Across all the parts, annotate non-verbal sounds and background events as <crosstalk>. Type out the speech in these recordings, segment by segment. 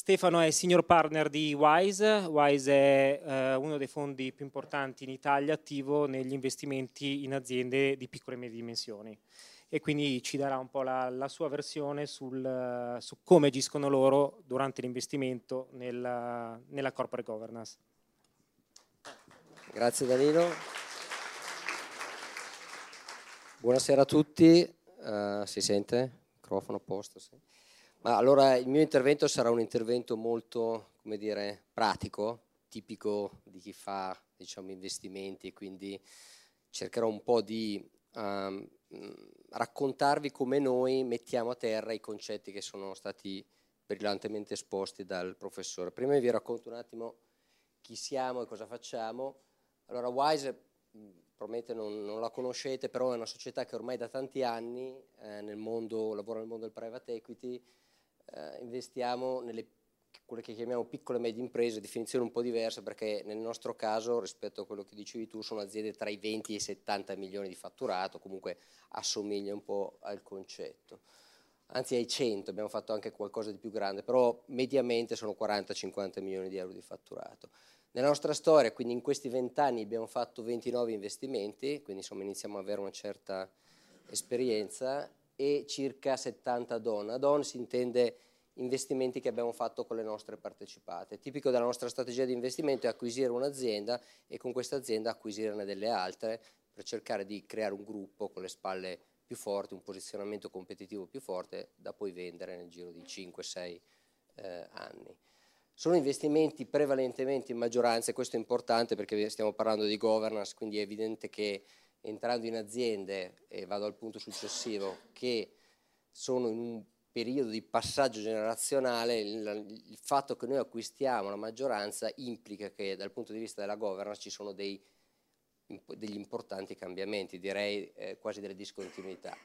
Stefano è senior partner di Wise. Wise è eh, uno dei fondi più importanti in Italia attivo negli investimenti in aziende di piccole e medie dimensioni e quindi ci darà un po' la, la sua versione sul, su come agiscono loro durante l'investimento nella, nella corporate governance. Grazie Danilo. Buonasera a tutti. Uh, si sente? Microfono a posto? Sì. Ma allora il mio intervento sarà un intervento molto, come dire, pratico, tipico di chi fa diciamo, investimenti, quindi cercherò un po' di um, raccontarvi come noi mettiamo a terra i concetti che sono stati brillantemente esposti dal professore. Prima vi racconto un attimo chi siamo e cosa facciamo. Allora, Wise, probabilmente non, non la conoscete, però è una società che ormai da tanti anni eh, nel mondo, lavora nel mondo del private equity, eh, investiamo nelle quelle che chiamiamo piccole e medie imprese, definizione un po' diversa perché nel nostro caso rispetto a quello che dicevi tu sono aziende tra i 20 e i 70 milioni di fatturato, comunque assomiglia un po' al concetto. Anzi ai 100, abbiamo fatto anche qualcosa di più grande, però mediamente sono 40-50 milioni di euro di fatturato. Nella nostra storia, quindi in questi 20 anni abbiamo fatto 29 investimenti, quindi insomma iniziamo ad avere una certa esperienza e circa 70 don. Don si intende investimenti che abbiamo fatto con le nostre partecipate. Tipico della nostra strategia di investimento è acquisire un'azienda e con questa azienda acquisirne delle altre per cercare di creare un gruppo con le spalle più forti, un posizionamento competitivo più forte da poi vendere nel giro di 5-6 eh, anni. Sono investimenti prevalentemente in maggioranza e questo è importante perché stiamo parlando di governance, quindi è evidente che entrando in aziende, e vado al punto successivo, che sono in un periodo di passaggio generazionale, il, il, fatto che noi acquistiamo la maggioranza implica che dal punto di vista della governance ci sono dei, degli importanti cambiamenti, direi eh, quasi delle discontinuità.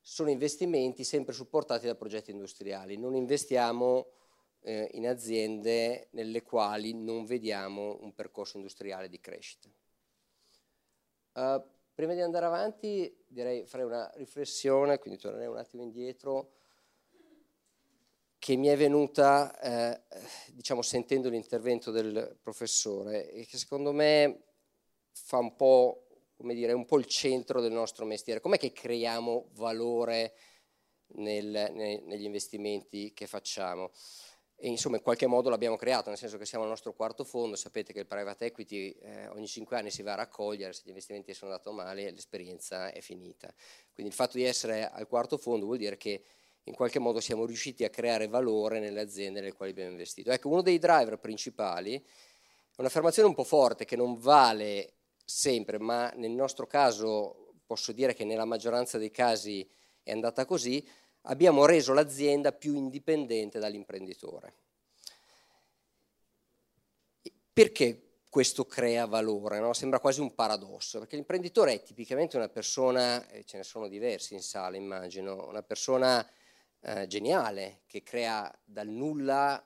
Sono investimenti sempre supportati da progetti industriali, non investiamo eh, in aziende nelle quali non vediamo un percorso industriale di crescita. Uh, Prima di andare avanti direi farei una riflessione, quindi tornerei un attimo indietro, che mi è venuta eh, diciamo, sentendo l'intervento del professore e che secondo me fa un po', come dire, un po' il centro del nostro mestiere. Com'è che creiamo valore nel, nei, negli investimenti che facciamo? E insomma in qualche modo l'abbiamo creato, nel senso che siamo al nostro quarto fondo, sapete che il private equity eh, ogni cinque anni si va a raccogliere, se gli investimenti sono andati male l'esperienza è finita. Quindi il fatto di essere al quarto fondo vuol dire che in qualche modo siamo riusciti a creare valore nelle aziende nelle quali abbiamo investito. Ecco, uno dei driver principali è un'affermazione un po' forte che non vale sempre, ma nel nostro caso posso dire che nella maggioranza dei casi è andata così, abbiamo reso l'azienda più indipendente dall'imprenditore. Perché questo crea valore? No? Sembra quasi un paradosso, perché l'imprenditore è tipicamente una persona, e ce ne sono diversi in sala immagino, una persona eh, geniale che crea dal nulla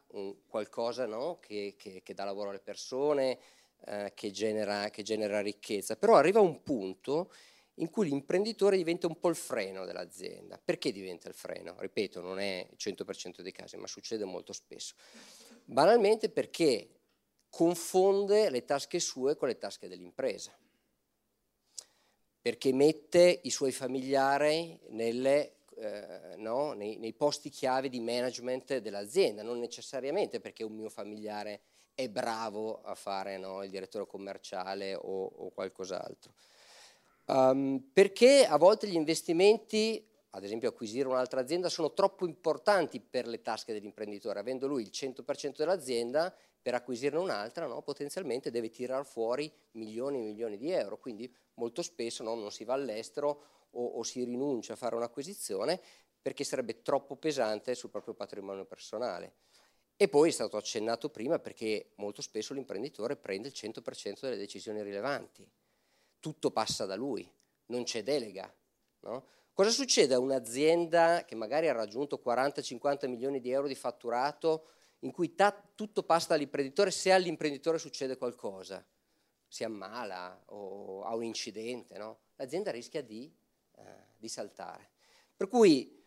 qualcosa no? che, che, che, dà lavoro alle persone, eh, che, genera, che genera ricchezza, però arriva un punto in cui l'imprenditore diventa un po' il freno dell'azienda. Perché diventa il freno? Ripeto, non è il 100% dei casi, ma succede molto spesso. Banalmente perché confonde le tasche sue con le tasche dell'impresa. Perché mette i suoi familiari nelle, eh, no, nei, nei, posti chiave di management dell'azienda, non necessariamente perché un mio familiare è bravo a fare no, il direttore commerciale o, o qualcos'altro. Um, perché a volte gli investimenti, ad esempio acquisire un'altra azienda, sono troppo importanti per le tasche dell'imprenditore. Avendo lui il 100% dell'azienda, per acquisirne un'altra, no, potenzialmente deve tirare fuori milioni e milioni di euro. Quindi molto spesso no, non si va all'estero o, o si rinuncia a fare un'acquisizione perché sarebbe troppo pesante sul proprio patrimonio personale. E poi è stato accennato prima perché molto spesso l'imprenditore prende il 100% delle decisioni rilevanti tutto passa da lui, non c'è delega. No? Cosa succede a un'azienda che magari ha raggiunto 40-50 milioni di euro di fatturato in cui ta- tutto passa dall'imprenditore se all'imprenditore succede qualcosa? Si ammala o ha un incidente, no? l'azienda rischia di, eh, di saltare. Per cui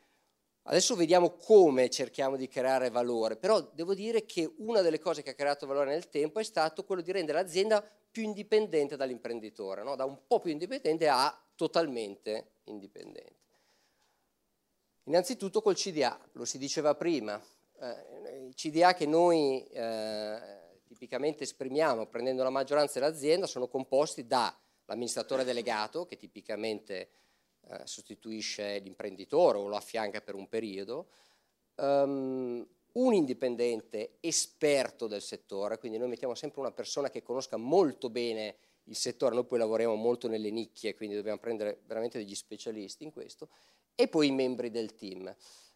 Adesso vediamo come cerchiamo di creare valore, però devo dire che una delle cose che ha creato valore nel tempo è stato quello di rendere l'azienda più indipendente dall'imprenditore, no? da un po' più indipendente a totalmente indipendente. Innanzitutto col CDA, lo si diceva prima, eh, il CDA che noi eh, tipicamente esprimiamo prendendo la maggioranza dell'azienda sono composti dall'amministratore delegato, che tipicamente eh, sostituisce l'imprenditore o lo affianca per un periodo, um, un indipendente esperto del settore, quindi noi mettiamo sempre una persona che conosca molto bene il settore, noi poi lavoriamo molto nelle nicchie, quindi dobbiamo prendere veramente degli specialisti in questo, e poi i membri del team.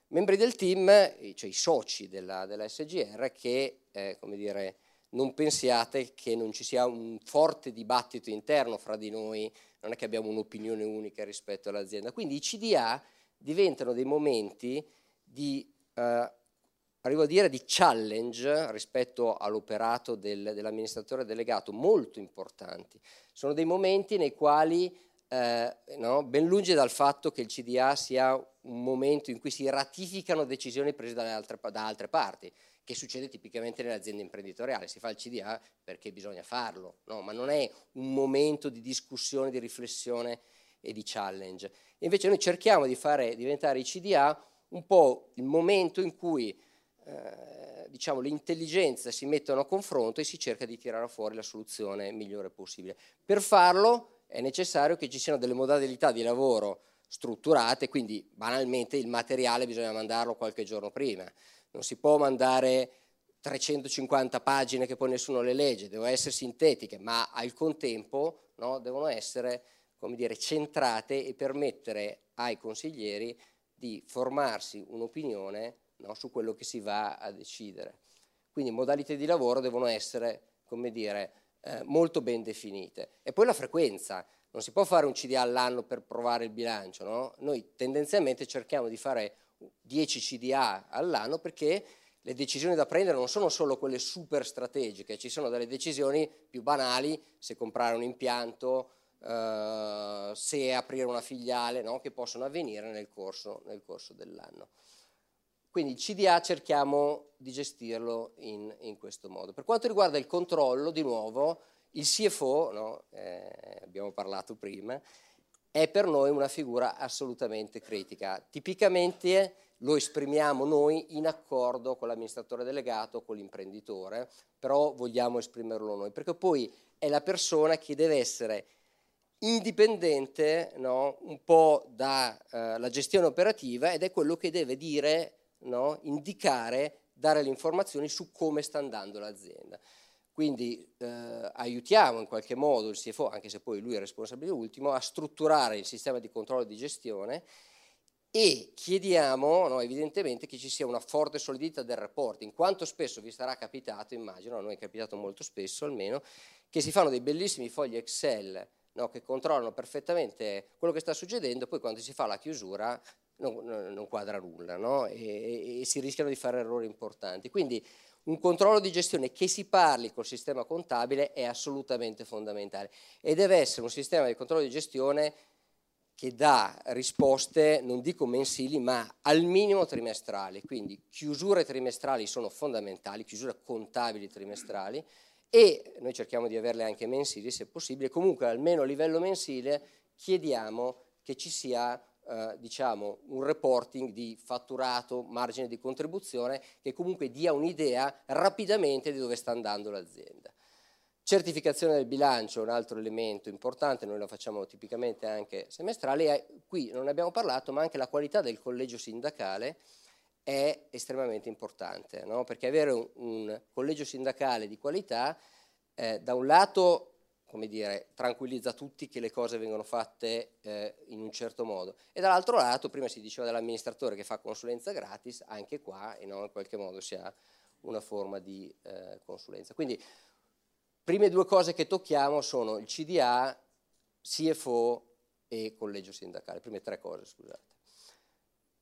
Membri del team, cioè i soci della, della SGR, che eh, come dire, non pensiate che non ci sia un forte dibattito interno fra di noi, non è che abbiamo un'opinione unica rispetto all'azienda. Quindi i CDA diventano dei momenti di, eh, arrivo a dire, di challenge rispetto all'operato del, dell'amministratore delegato, molto importanti. Sono dei momenti nei quali eh, no, ben lungi dal fatto che il CDA sia un momento in cui si ratificano decisioni prese altre, da altre parti, che succede tipicamente nelle aziende imprenditoriali, si fa il CDA perché bisogna farlo, no? ma non è un momento di discussione, di riflessione e di challenge. invece noi cerchiamo di fare diventare i CDA un po' il momento in cui eh, diciamo, le intelligenze si mettono a confronto e si cerca di tirare fuori la soluzione migliore possibile. Per farlo è necessario che ci siano delle modalità di lavoro strutturate, quindi banalmente il materiale bisogna mandarlo qualche giorno prima. Non si può mandare 350 pagine che poi nessuno le legge, devono essere sintetiche, ma al contempo no, devono essere come dire, centrate e permettere ai consiglieri di formarsi un'opinione no, su quello che si va a decidere. Quindi modalità di lavoro devono essere, come dire, eh, molto ben definite. E poi la frequenza, non si può fare un CDA all'anno per provare il bilancio, no? noi tendenzialmente cerchiamo di fare 10 CDA all'anno perché le decisioni da prendere non sono solo quelle super strategiche, ci sono delle decisioni più banali, se comprare un impianto, eh, se aprire una filiale, no? che possono avvenire nel corso, nel corso dell'anno. Quindi il CDA cerchiamo di gestirlo in, in, questo modo. Per quanto riguarda il controllo, di nuovo, il CFO, no, eh, abbiamo parlato prima, è per noi una figura assolutamente critica. Tipicamente lo esprimiamo noi in accordo con l'amministratore delegato, con l'imprenditore, però vogliamo esprimerlo noi, perché poi è la persona che deve essere indipendente no, un po' dalla eh, gestione operativa ed è quello che deve dire no? indicare, dare le informazioni su come sta andando l'azienda. Quindi eh, aiutiamo in qualche modo il CFO, anche se poi lui è il responsabile ultimo, a strutturare il sistema di controllo e di gestione e chiediamo no, evidentemente che ci sia una forte solidità del reporting. Quanto spesso vi sarà capitato, immagino, a noi è capitato molto spesso almeno, che si fanno dei bellissimi fogli Excel no, che controllano perfettamente quello che sta succedendo, poi quando si fa la chiusura non, non quadra nulla no? e, e, si rischiano di fare errori importanti. Quindi un controllo di gestione che si parli col sistema contabile è assolutamente fondamentale e deve essere un sistema di controllo di gestione che dà risposte, non dico mensili, ma al minimo trimestrali. Quindi chiusure trimestrali sono fondamentali, chiusure contabili trimestrali e noi cerchiamo di averle anche mensili se possibile. Comunque almeno a livello mensile chiediamo che ci sia eh, diciamo, un reporting di fatturato, margine di contribuzione che comunque dia un'idea rapidamente di dove sta andando l'azienda. Certificazione del bilancio è un altro elemento importante, noi lo facciamo tipicamente anche semestrale qui non ne abbiamo parlato, ma anche la qualità del collegio sindacale è estremamente importante, no? perché avere un, un, collegio sindacale di qualità eh, da un lato come dire, tranquillizza tutti che le cose vengono fatte eh, in un certo modo. E dall'altro lato, prima si diceva dell'amministratore che fa consulenza gratis, anche qua e no, in qualche modo si ha una forma di eh, consulenza. Quindi, prime due cose che tocchiamo sono il CDA, CFO e collegio sindacale, prime tre cose, scusate.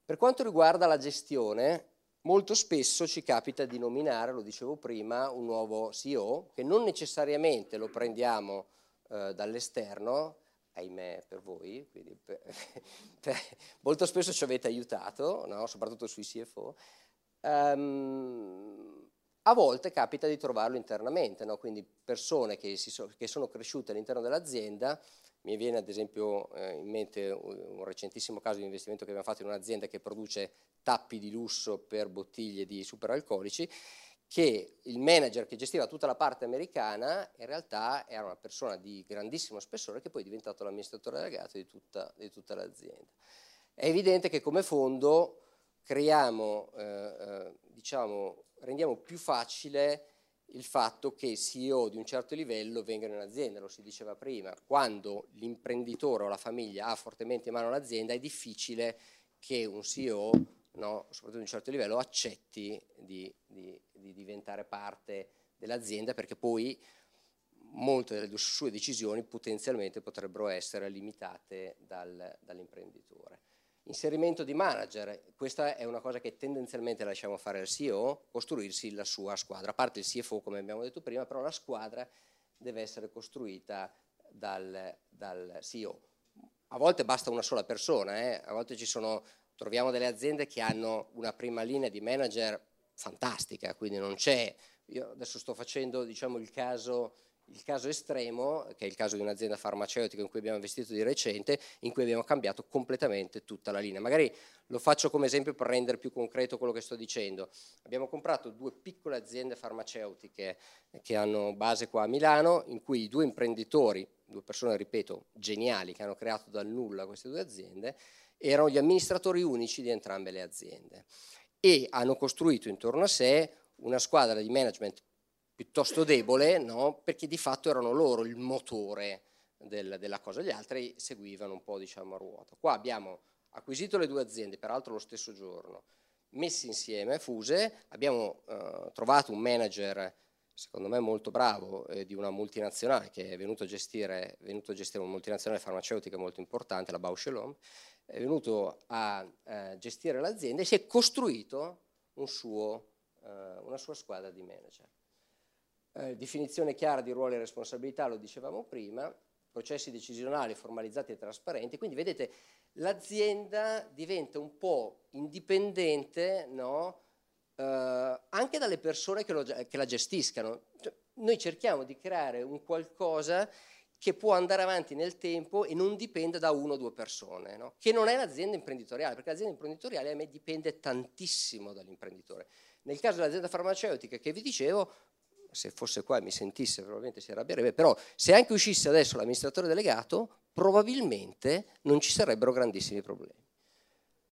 Per quanto riguarda la gestione, molto spesso ci capita di nominare, lo dicevo prima, un nuovo CEO che non necessariamente lo prendiamo eh, dall'esterno, ahimè per voi, <laughs> per, per, molto spesso ci avete aiutato, no? soprattutto sui CFO, um, a volte capita di trovarlo internamente, no? quindi persone che, so, che, sono cresciute all'interno dell'azienda, mi viene ad esempio eh, in mente un, recentissimo caso di investimento che abbiamo fatto in un'azienda che produce tappi di lusso per bottiglie di superalcolici, che il manager che gestiva tutta la parte americana in realtà era una persona di grandissimo spessore che poi è diventato l'amministratore delegato di tutta, di tutta l'azienda. È evidente che come fondo creiamo, eh, eh, diciamo, rendiamo più facile il fatto che il CEO di un certo livello vengano in azienda, lo si diceva prima, quando l'imprenditore o la famiglia ha fortemente in mano l'azienda è difficile che un CEO no, soprattutto di un certo livello, accetti di, di, di diventare parte dell'azienda perché poi molte delle sue decisioni potenzialmente potrebbero essere limitate dal, dall'imprenditore. Inserimento di manager, questa è una cosa che tendenzialmente lasciamo fare al CEO, costruirsi la sua squadra, a parte il CFO come abbiamo detto prima, però la squadra deve essere costruita dal, dal CEO. A volte basta una sola persona, eh? a volte ci sono troviamo delle aziende che hanno una prima linea di manager fantastica, quindi non c'è, io adesso sto facendo diciamo, il, caso, il caso estremo, che è il caso di un'azienda farmaceutica in cui abbiamo investito di recente, in cui abbiamo cambiato completamente tutta la linea. Magari lo faccio come esempio per rendere più concreto quello che sto dicendo. Abbiamo comprato due piccole aziende farmaceutiche che hanno base qua a Milano, in cui i due imprenditori, due persone, ripeto, geniali, che hanno creato dal nulla queste due aziende, erano gli amministratori unici di entrambe le aziende e hanno costruito intorno a sé una squadra di management piuttosto debole, no? perché di fatto erano loro il motore del, della cosa, gli altri seguivano un po' diciamo, a ruota. Qua abbiamo acquisito le due aziende, peraltro lo stesso giorno, messi insieme, fuse, abbiamo eh, trovato un manager secondo me molto bravo eh, di una multinazionale che è venuto a gestire, venuto a gestire una multinazionale farmaceutica molto importante, la Bausch Lomb, è venuto a eh, gestire l'azienda e si è costruito un suo, eh, una sua squadra di manager. Eh, definizione chiara di ruoli e responsabilità, lo dicevamo prima, processi decisionali formalizzati e trasparenti, quindi vedete l'azienda diventa un po' indipendente no? Eh, anche dalle persone che, lo, che la gestiscano. Cioè, noi cerchiamo di creare un qualcosa che può andare avanti nel tempo e non dipende da una o due persone, no? che non è l'azienda imprenditoriale, perché l'azienda imprenditoriale a me dipende tantissimo dall'imprenditore. Nel caso dell'azienda farmaceutica che vi dicevo, se fosse qua e mi sentisse probabilmente si arrabbierebbe, però se anche uscisse adesso l'amministratore delegato, probabilmente non ci sarebbero grandissimi problemi.